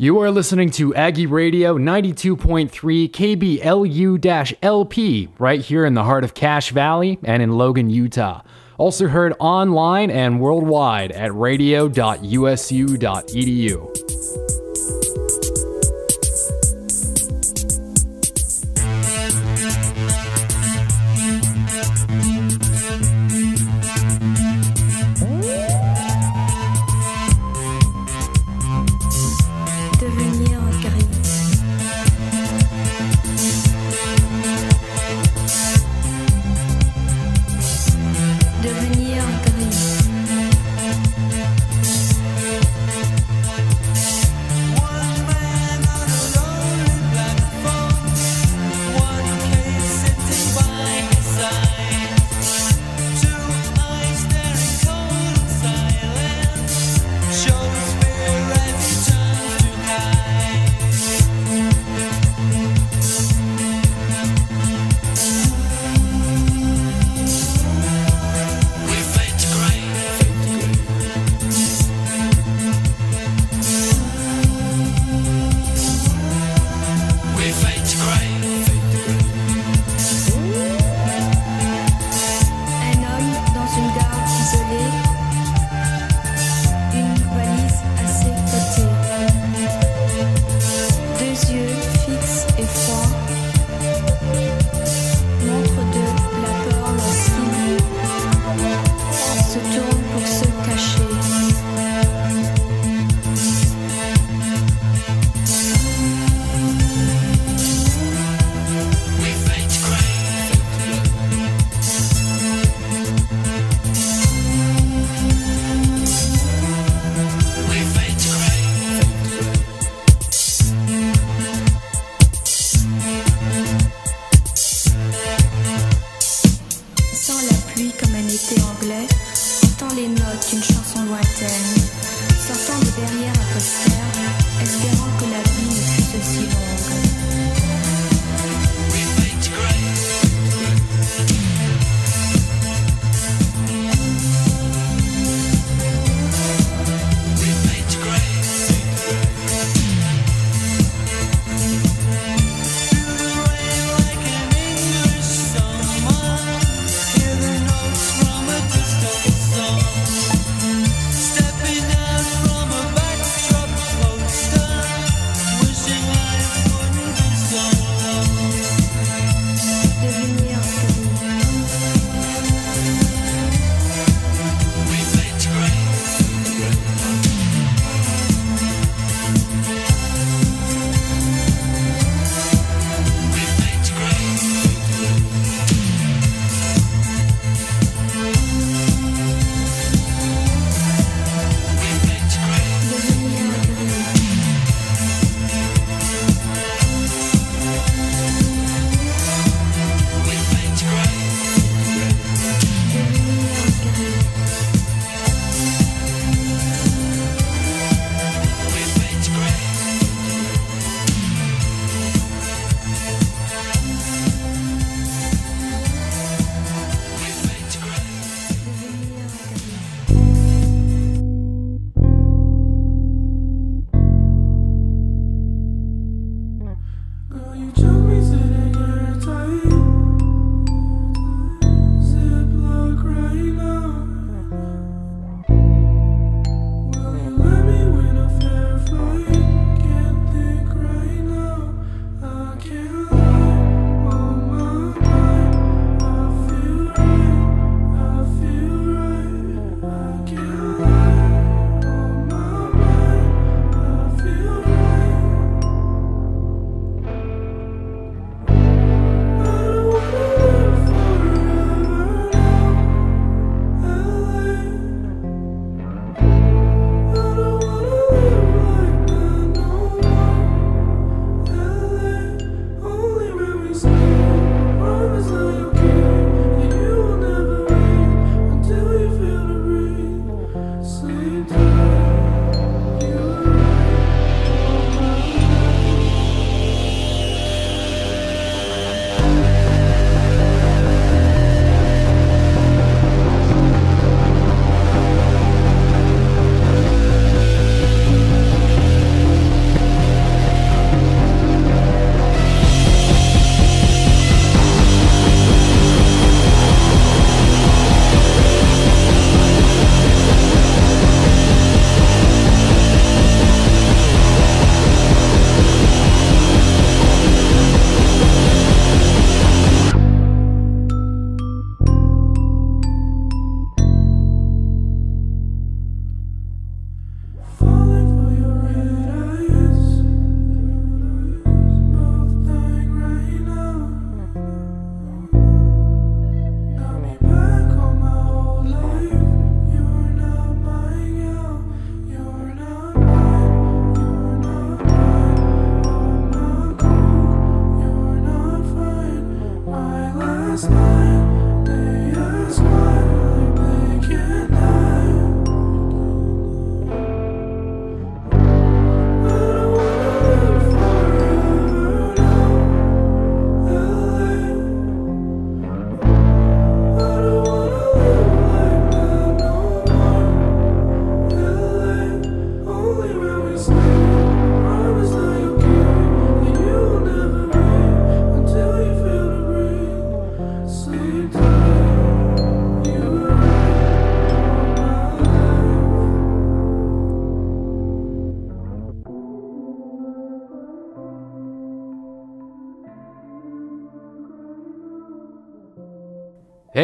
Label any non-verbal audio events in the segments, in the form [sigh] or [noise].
You are listening to Aggie Radio 92.3 KBLU LP right here in the heart of Cache Valley and in Logan, Utah. Also heard online and worldwide at radio.usu.edu.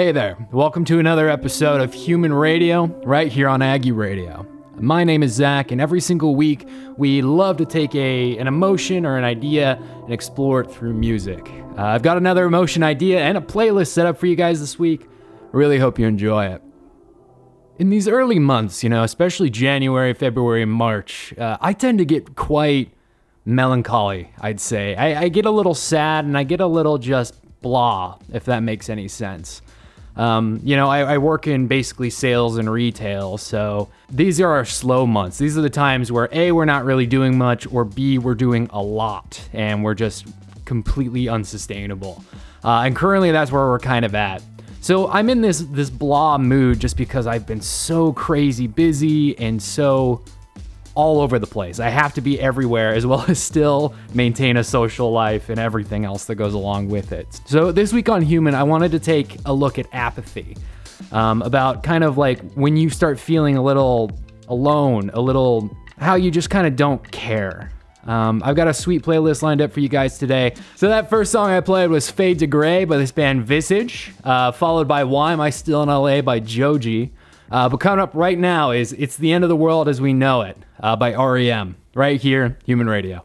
Hey there. Welcome to another episode of Human Radio right here on Aggie Radio. My name is Zach, and every single week we love to take a, an emotion or an idea and explore it through music. Uh, I've got another emotion idea and a playlist set up for you guys this week. Really hope you enjoy it. In these early months, you know, especially January, February, and March, uh, I tend to get quite melancholy, I'd say. I, I get a little sad and I get a little just blah, if that makes any sense. Um, you know, I, I, work in basically sales and retail, so these are our slow months. These are the times where A, we're not really doing much, or B, we're doing a lot and we're just completely unsustainable. Uh, and currently, that's where we're kind of at. So I'm in this this blah mood just because I've been so crazy busy and so all over the place. I have to be everywhere as well [laughs] as still maintain a social life and everything else that goes along with it. So, this week on Human, I wanted to take a look at apathy. Um, about kind of like when you start feeling a little alone, a little how you just kind of don't care. Um, I've got a sweet playlist lined up for you guys today. So that first song I played was "Fade to Gray" by this band Visage, uh, followed by "Why Am I Still in LA" by Joji. Uh, but coming up right now is "It's the End of the World as We Know It" uh, by REM, right here, Human Radio.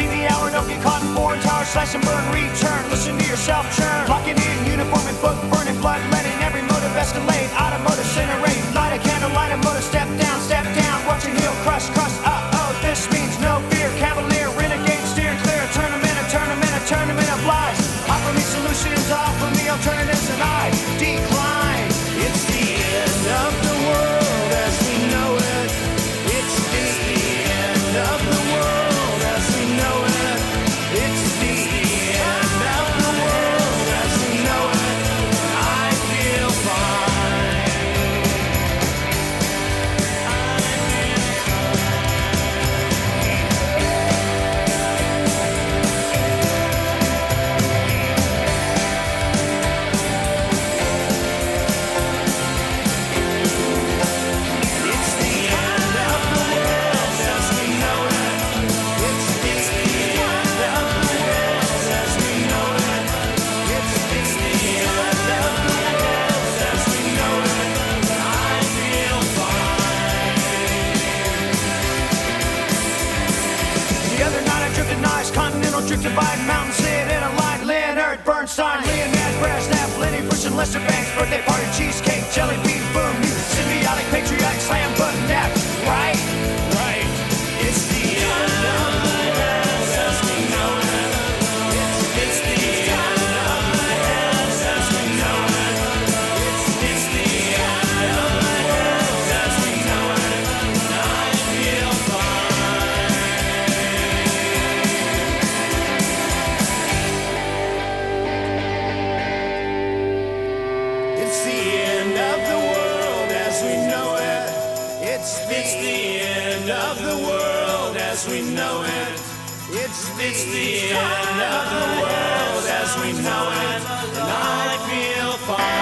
TV hour, don't get caught in foreign tower, slash and burn, return. Listen to yourself churn. Locking in uniform and book, burning blood, letting every motive escalate. Automotive incinerate, light a candle, light a motor, step Lester Banks, birthday party, cheesecake, jelly bean, It's the end of the world as we know it. It's the, it's the end of the world as we know it. It's the, it's the end of the world as we know it. And I feel fine.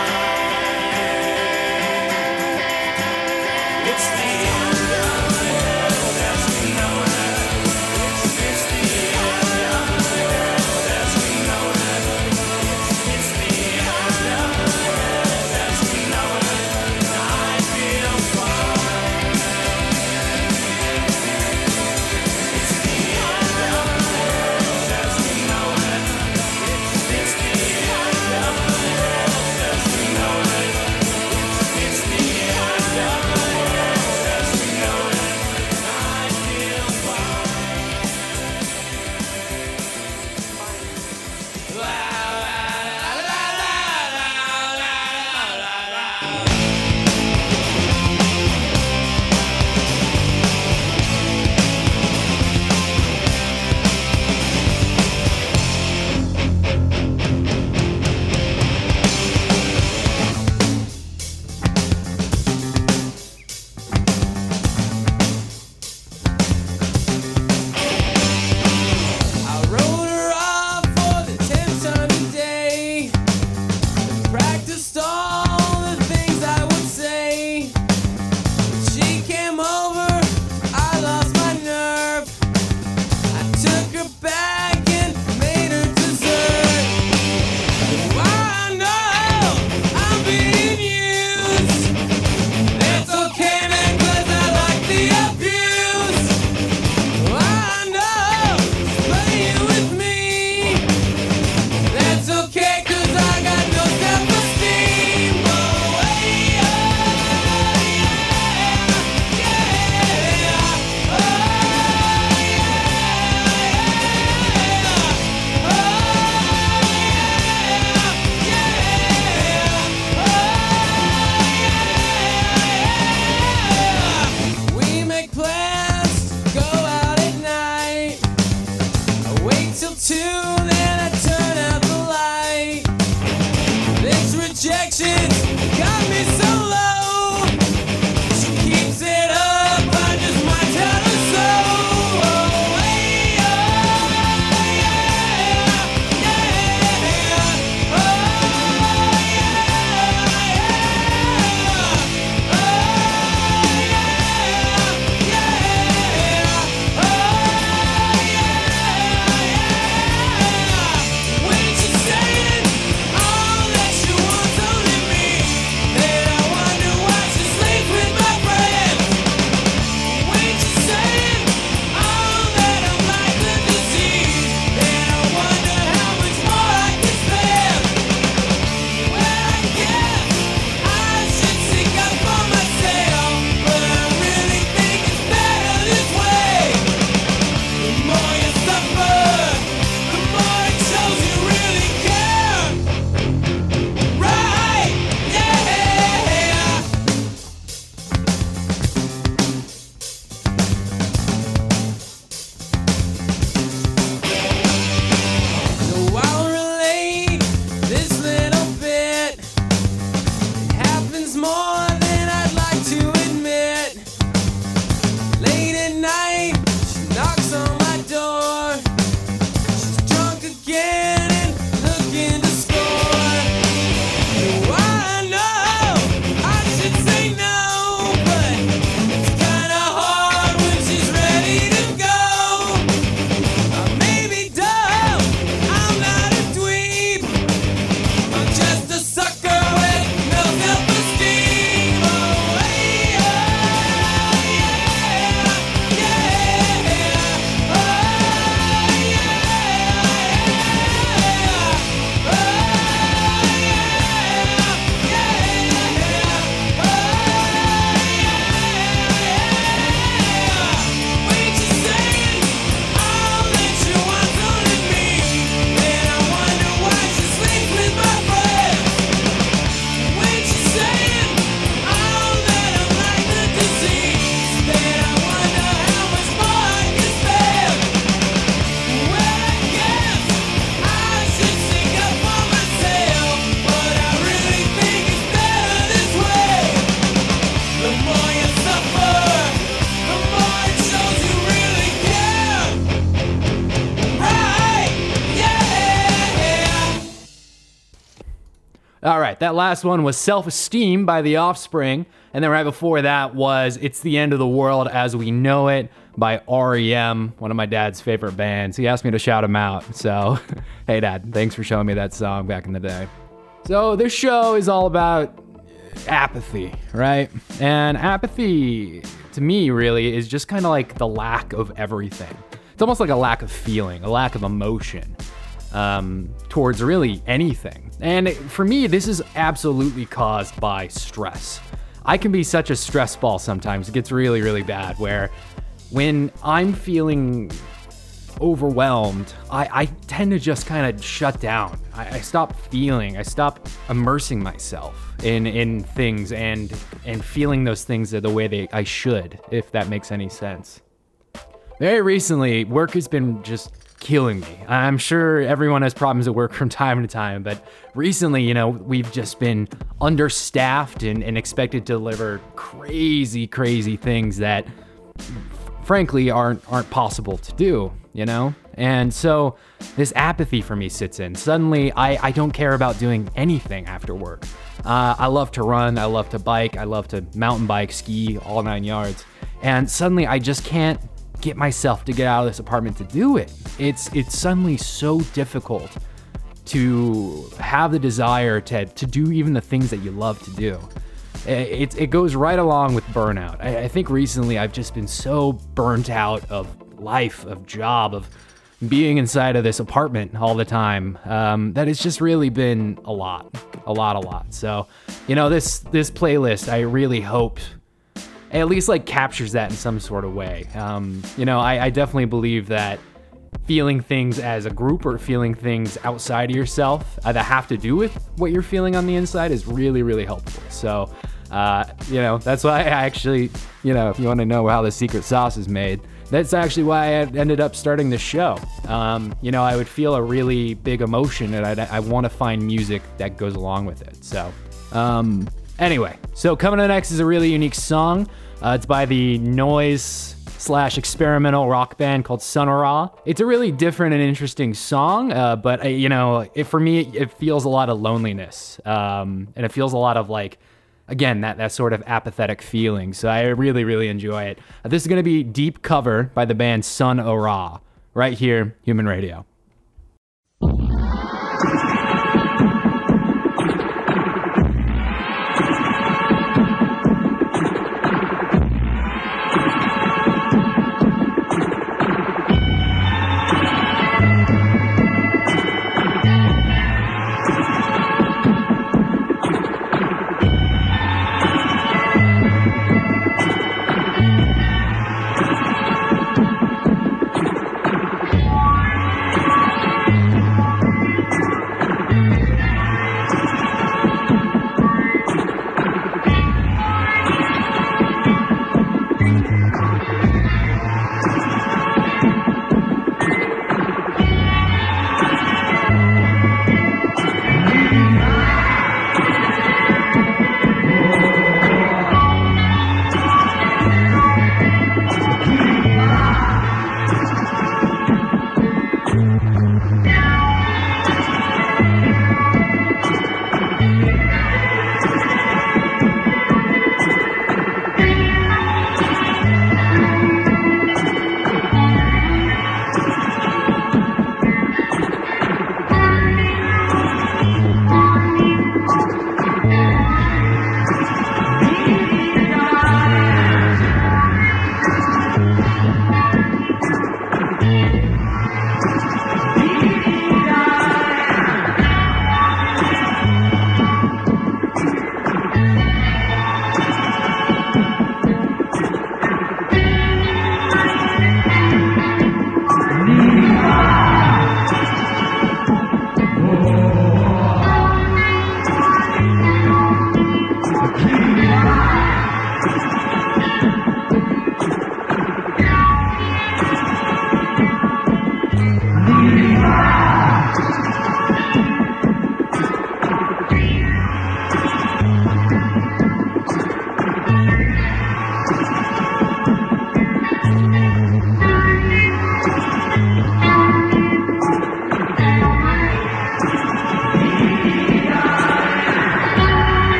That last one was Self Esteem by The Offspring. And then right before that was It's the End of the World as We Know It by REM, one of my dad's favorite bands. He asked me to shout him out. So, [laughs] hey, Dad, thanks for showing me that song back in the day. So, this show is all about apathy, right? And apathy, to me, really, is just kind of like the lack of everything. It's almost like a lack of feeling, a lack of emotion um, towards really anything. And for me, this is absolutely caused by stress. I can be such a stress ball sometimes. It gets really, really bad where when I'm feeling overwhelmed, I, I tend to just kind of shut down. I, I stop feeling, I stop immersing myself in, in things and and feeling those things the way they I should, if that makes any sense. Very recently, work has been just killing me. I'm sure everyone has problems at work [laughs] from time to time, but recently, you know, we've just been understaffed and, and expected to deliver crazy, crazy things that frankly aren't aren't possible to do, you know? And so this apathy for me sits in. Suddenly, I, I don't care about doing anything after work. Uh, I love to run, I love to bike, I love to mountain bike, ski, all nine yards. And suddenly, I just can't get myself to get out of this apartment to do it. It's it's suddenly so difficult to have the desire to, to do even the things that you love to do. It, it goes right along with burnout. I, I think recently I've just been so burnt out of life, of job, of being inside of this apartment all the time um, that it's just really been a lot, a lot, a lot. So, you know, this this playlist, I really hope at least like captures that in some sort of way. Um, you know, I, I definitely believe that feeling things as a group or feeling things outside of yourself uh, that have to do with what you're feeling on the inside is really, really helpful. So, uh, you know, that's why I actually, you know, if you want to know how the secret sauce is made, that's actually why I ended up starting this show. Um, you know, I would feel a really big emotion and I'd, I want to find music that goes along with it. So, um, anyway, so coming up next is a really unique song. Uh, it's by the noise slash experimental rock band called Sonora. It's a really different and interesting song, uh, but uh, you know, it, for me, it feels a lot of loneliness, um, and it feels a lot of like, again, that that sort of apathetic feeling. So I really, really enjoy it. Uh, this is going to be deep cover by the band Sun Ora, right here, Human Radio.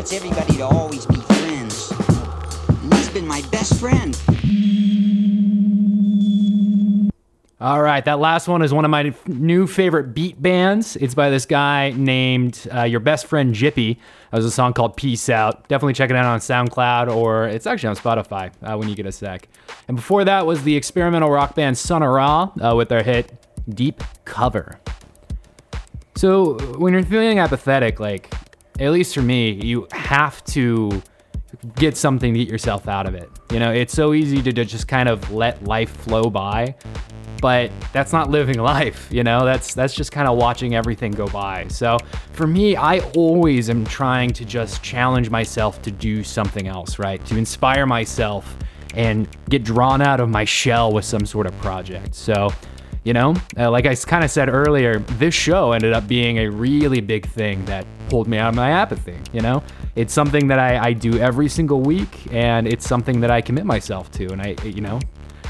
Wants everybody to always be friends. And he's been my best friend. All right, that last one is one of my new favorite beat bands. It's by this guy named uh, Your Best Friend Jippy. That was a song called Peace Out. Definitely check it out on SoundCloud or it's actually on Spotify uh, when you get a sec. And before that was the experimental rock band of Ra uh, with their hit Deep Cover. So when you're feeling apathetic, like at least for me, you have to get something to get yourself out of it. You know, it's so easy to, to just kind of let life flow by, but that's not living [laughs] life. You know, that's that's just kind of watching everything go by. So for me, I always am trying to just challenge myself to do something else, right? To inspire myself and get drawn out of my shell with some sort of project. So you know, uh, like I kind of said earlier, this show ended up being a really big thing that pulled me out of my apathy. You know, it's something that I, I do every single week, and it's something that I commit myself to. And I, you know,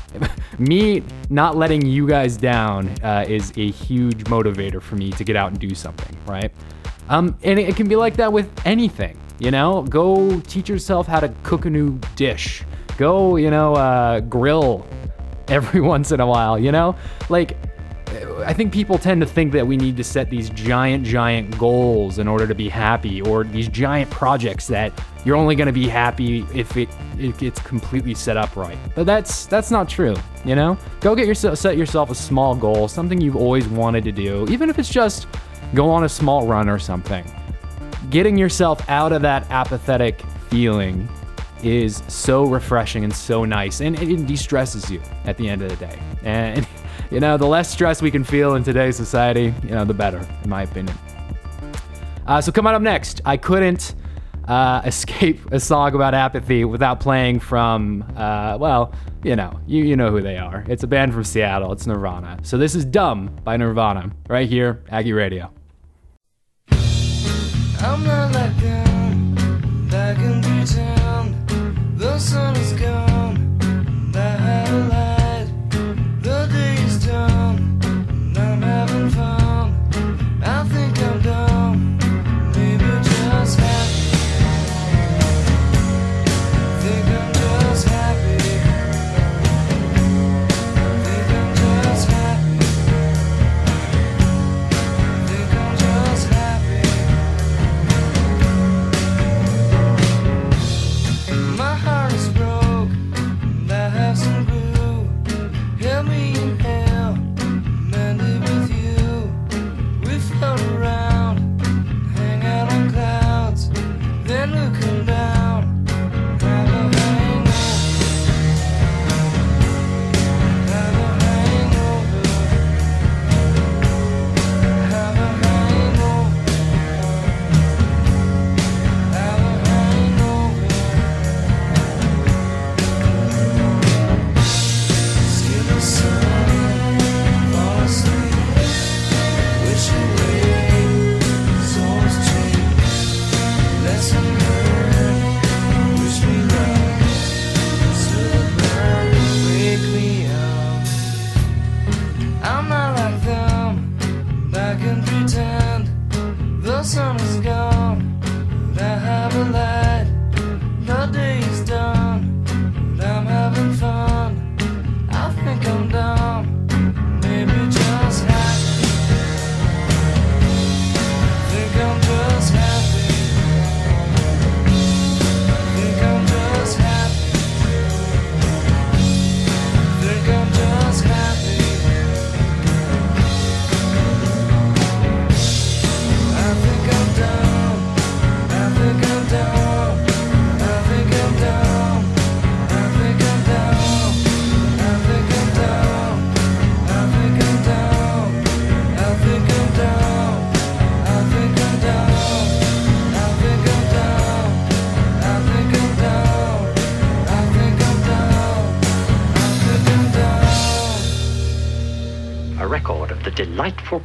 [laughs] me not letting you guys down uh, is a huge motivator for me to get out and do something, right? Um, and it, can be like that with anything, you know. Go teach yourself how to cook a new dish. Go, you know, uh, grill every [laughs] once in a while, you know? Like, I think people tend to think that we need to set these giant, giant goals in order to be happy, or these giant projects that you're only going to be happy if it, it gets completely set up right. But that's that's not true, you know. Go get yourself set yourself a small goal, something you've always wanted to do, even if it's just go on a small run or something. Getting yourself out of that apathetic feeling is so refreshing and so nice, and it de-stresses you at the end of the day. And [laughs] you know, the less stress we can feel in today's society, you know, the better, in my opinion. Uh, so coming up next, I couldn't uh, [laughs] escape a song about apathy without playing from, uh, well, you know, you, you know who they are. It's a band from Seattle. It's Nirvana. So this is "Dumb" by Nirvana, right here, Aggie Radio. I'm not like in pretend. The sun is gone,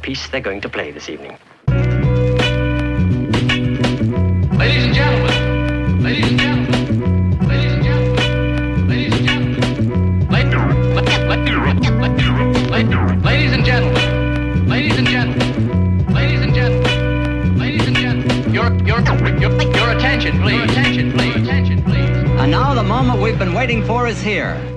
piece they're going to play this evening. Ladies and gentlemen, ladies and gentlemen. Ladies and gentlemen, ladies and gentlemen, ladies and gentlemen, ladies and gentlemen, your, your, your, your attention, please. Your attention, please. Your attention, please. And now the moment we've been waiting for is here.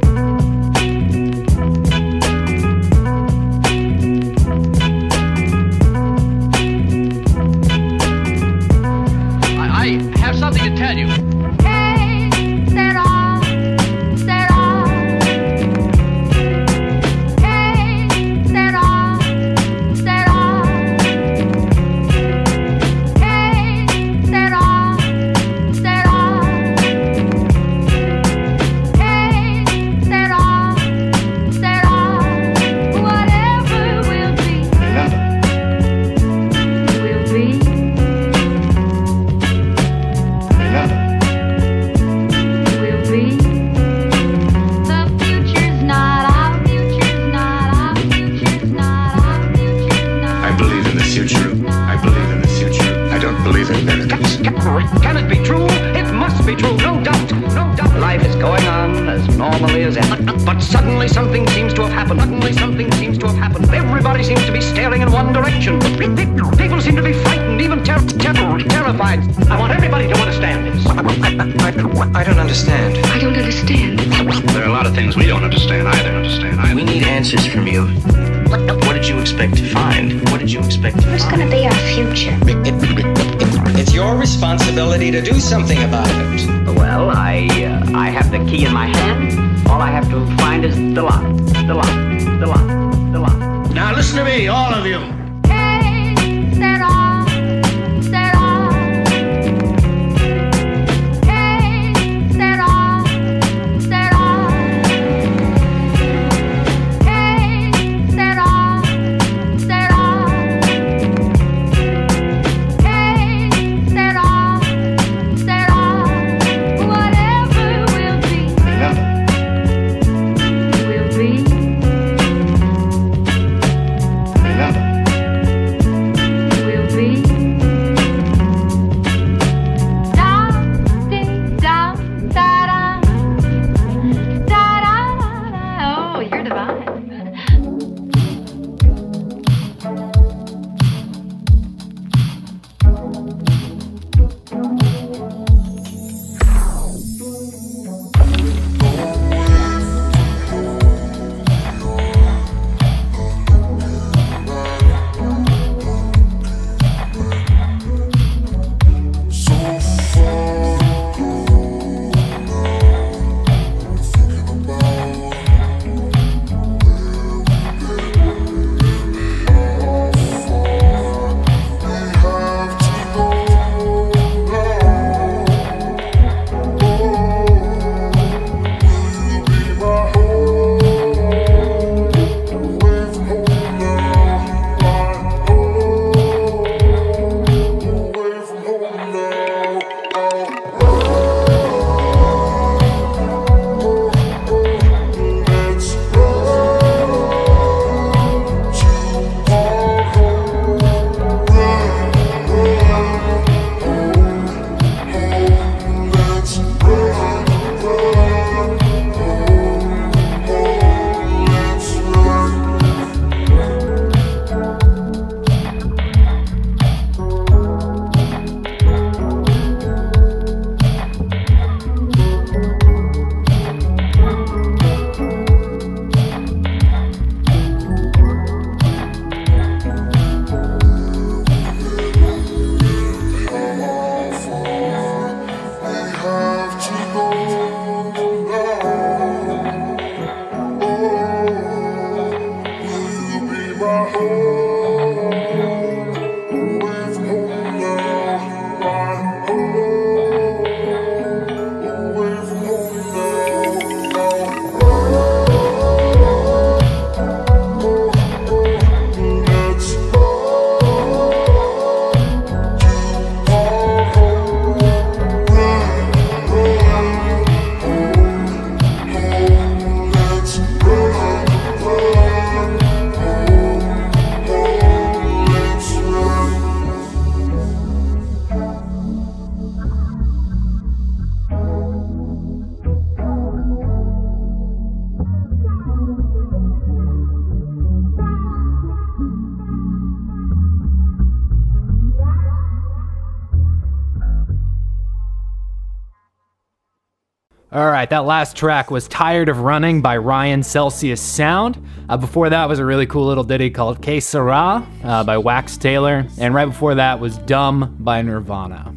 Right, that last track was Tired of Running by Ryan Celsius Sound. Uh, before that was a really cool little ditty called Que Sera uh, by Wax Tailor. And right before that was Dumb by Nirvana.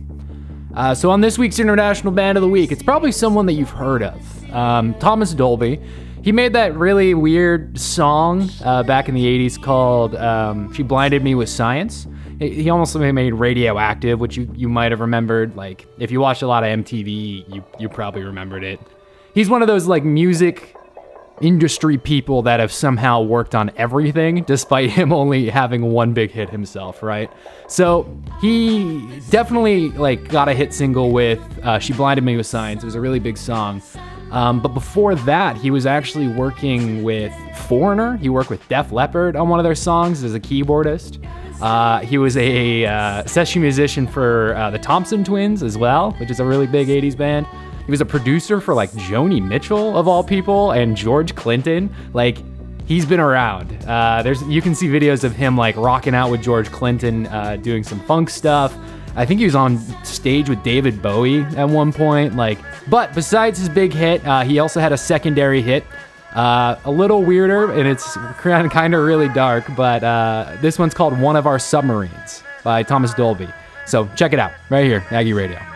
Uh, so on this week's International Band of the Week, it's probably someone that you've heard of. Um, Thomas Dolby. He made that really weird song uh, back in the 80s called um, She Blinded Me with Science. He almost made Radioactive, which you, you might have remembered. Like, if you watched a lot of MTV, you, you probably remembered it. He's one of those, like, music industry people that have somehow worked on everything despite him [laughs] only having one big hit himself right? So he definitely like got a hit single with uh, she blinded me with science it was a really big song. Um, but before that he was actually working with foreigner. He worked with def leppard on one of their songs as a keyboardist. Uh, he was a uh, session musician for uh, the thompson twins as well which is a really big 80s band he was a producer for like Joni Mitchell of all people and George Clinton. Like he's been around. Uh, there's you can see videos of him like rocking out with George Clinton, uh, doing some funk stuff. I think he was on stage with David Bowie at one point. Like, but besides his big hit, uh, he also had a secondary hit. Uh, a little weirder and it's kind of really dark, but uh, this one's called One of Our Submarines by Thomas Dolby. So check it out right here, Aggie Radio.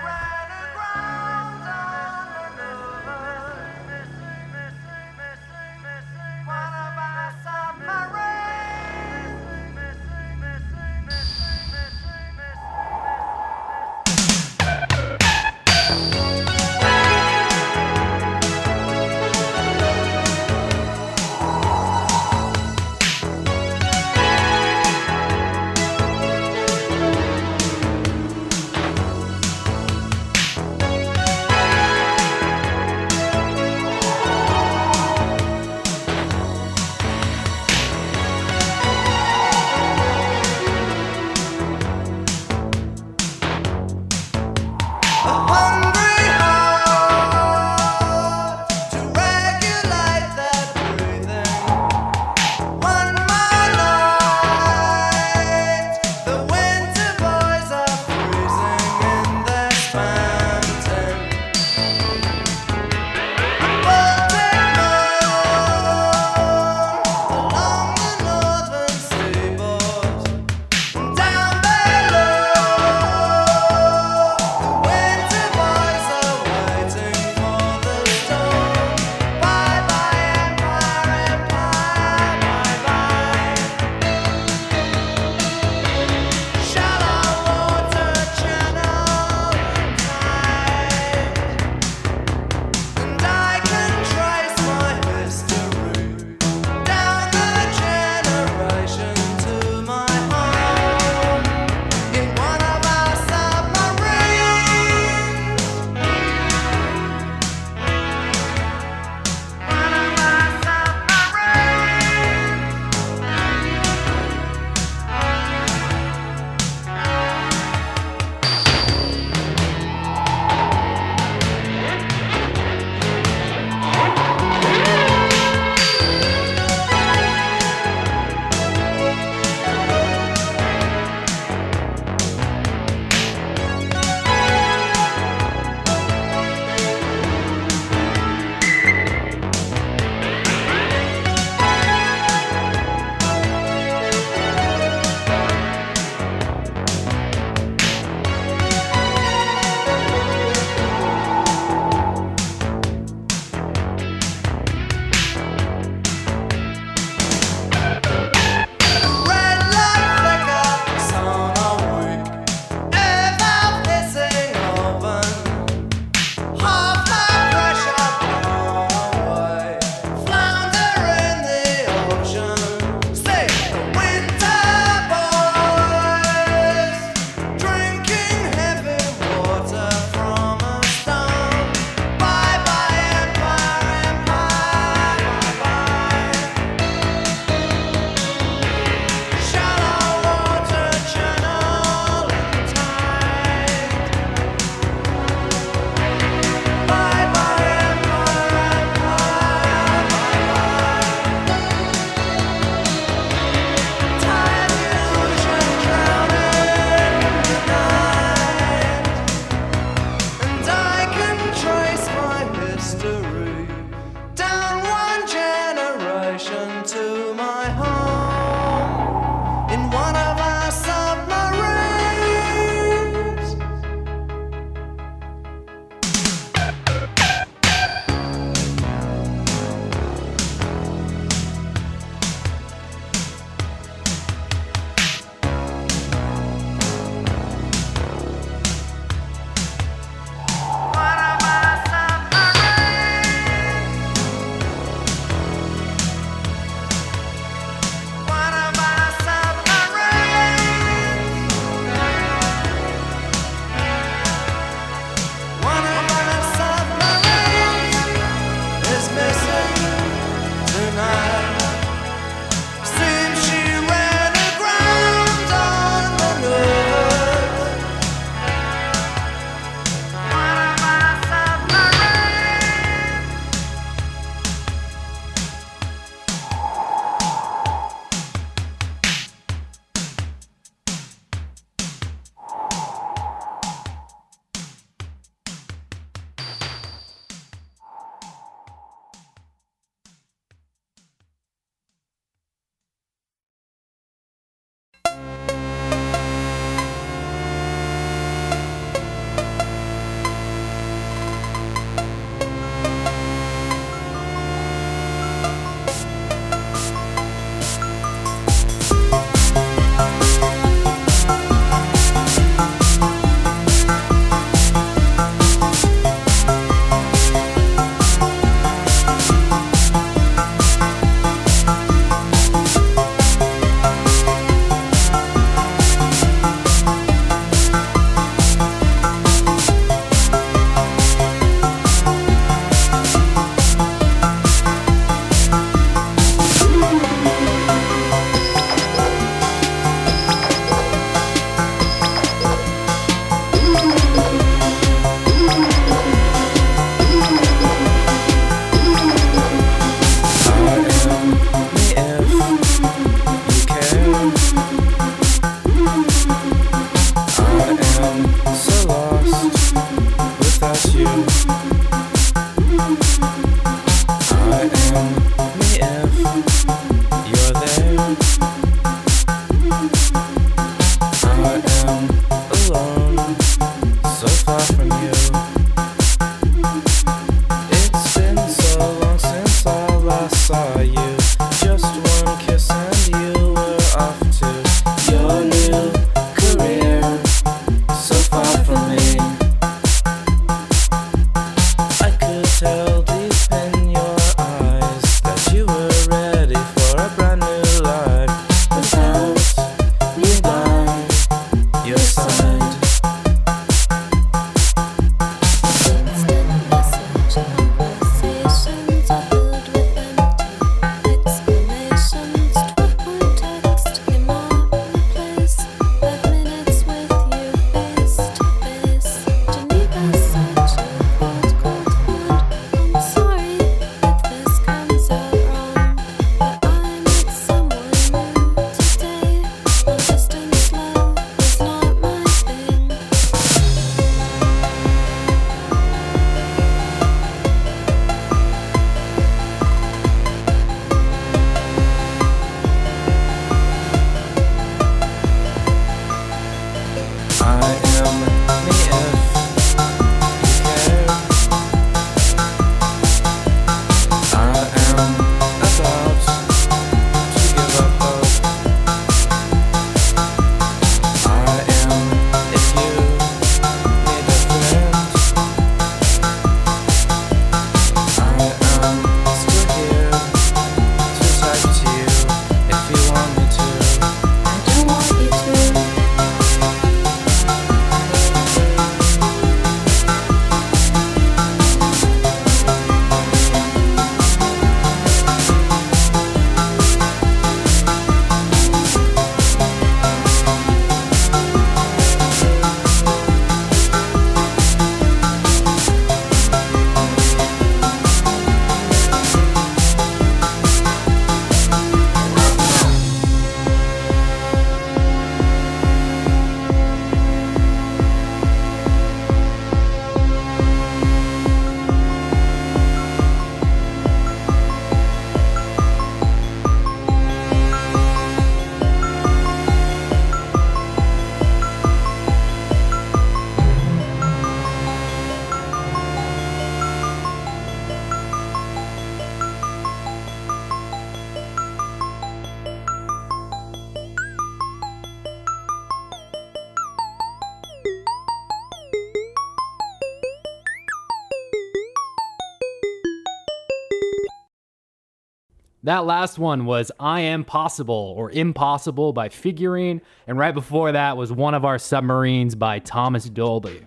That last one was I Am Possible or Impossible by Figurine, and right before that was One of Our Submarines by Thomas Dolby.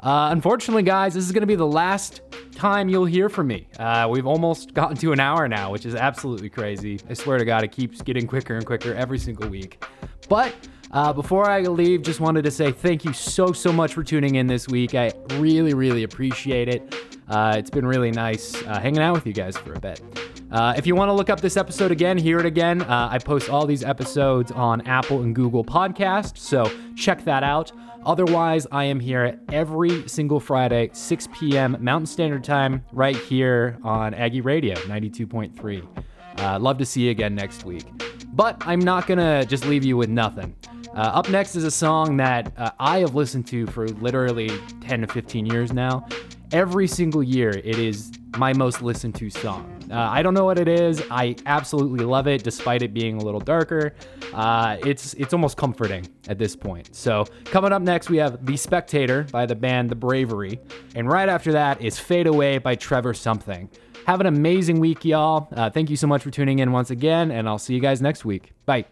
Uh, unfortunately, guys, this is going to be the last time you'll hear from me. Uh, we've almost [laughs] gotten to an hour now, which is absolutely crazy. I swear to God, it keeps getting quicker and quicker every single week. But uh, before I leave, just wanted to say thank you so, so much for tuning in this week. I really, really appreciate it. Uh, it's been really nice uh, hanging out with you guys for a bit. Uh, if you want to look up this episode again, hear it again, uh, I post all these episodes on Apple and Google Podcasts, so check that out. Otherwise, I am here every single Friday, 6 p.m. Mountain Standard Time, right here on Aggie Radio 92.3. Uh, love to see you again next week. But I'm not going to just leave you with nothing. Uh, up next is a song that uh, I have listened to for literally 10 to 15 years now. Every single year, it is my most listened to song. Uh, I don't know what it is. I absolutely love it, despite it being a little darker. Uh, it's it's almost comforting at this point. So coming up next, we have "The Spectator" by the band The Bravery, and right after that is "Fade Away" by Trevor Something. Have an amazing week, y'all. Uh, thank you so much for tuning in once again, and I'll see you guys next week. Bye.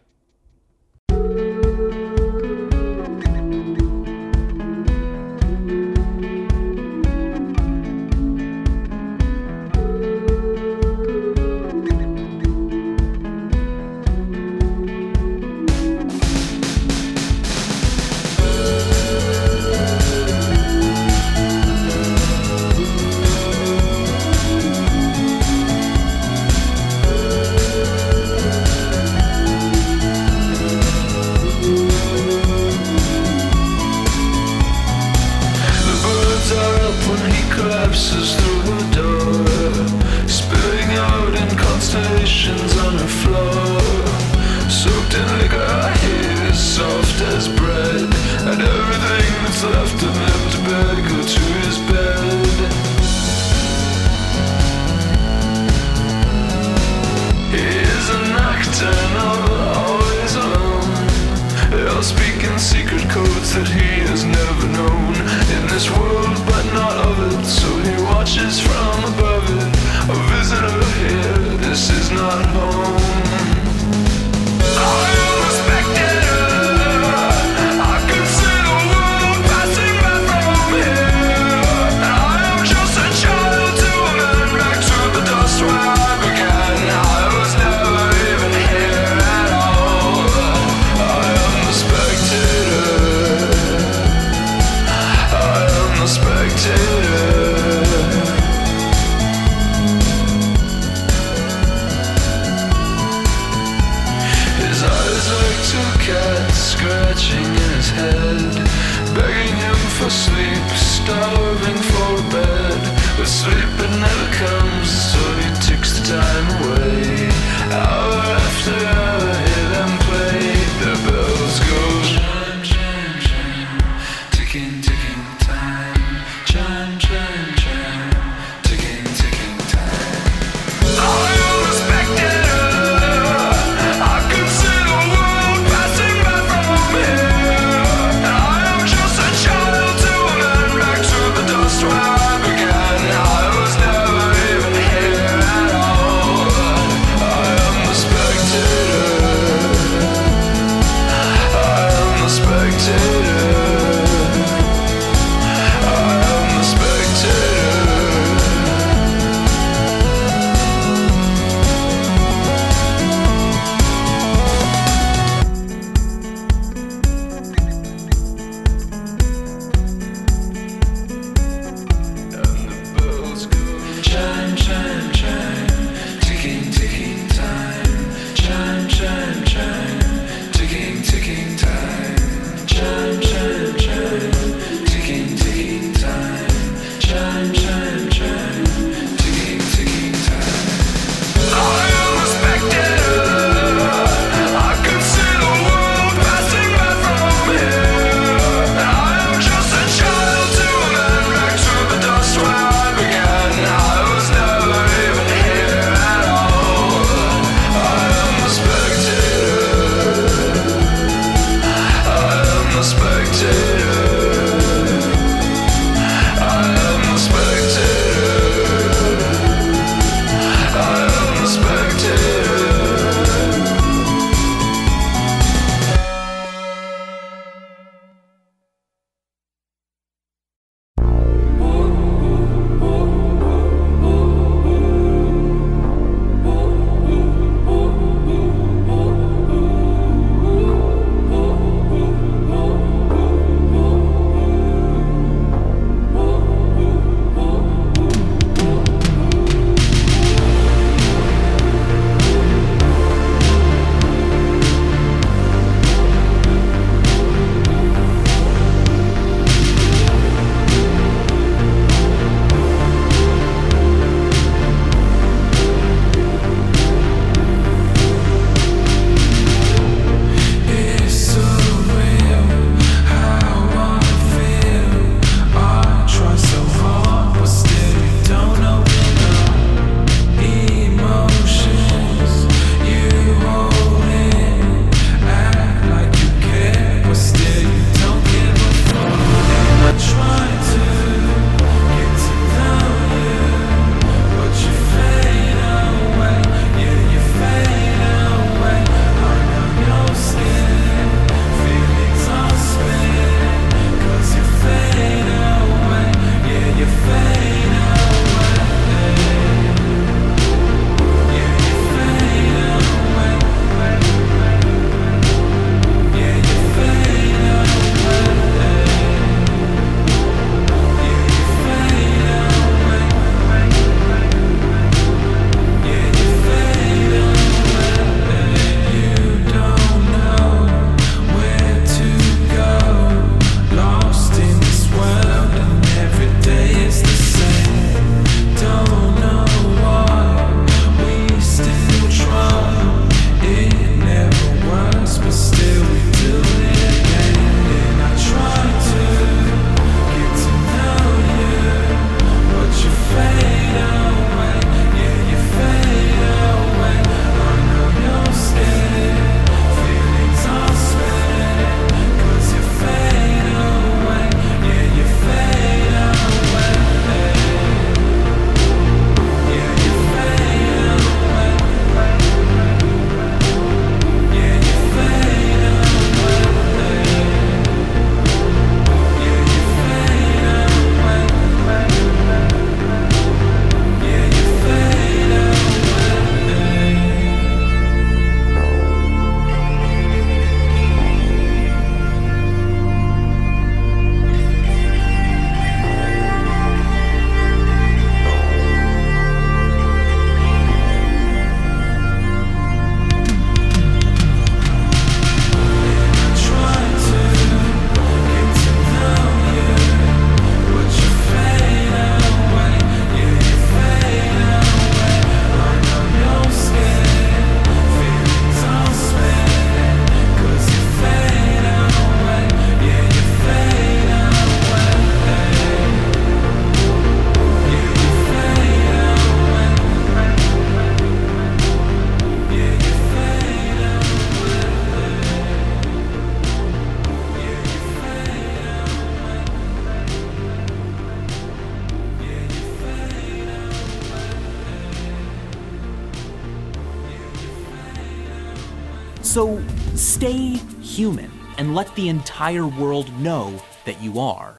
The entire world know that you are.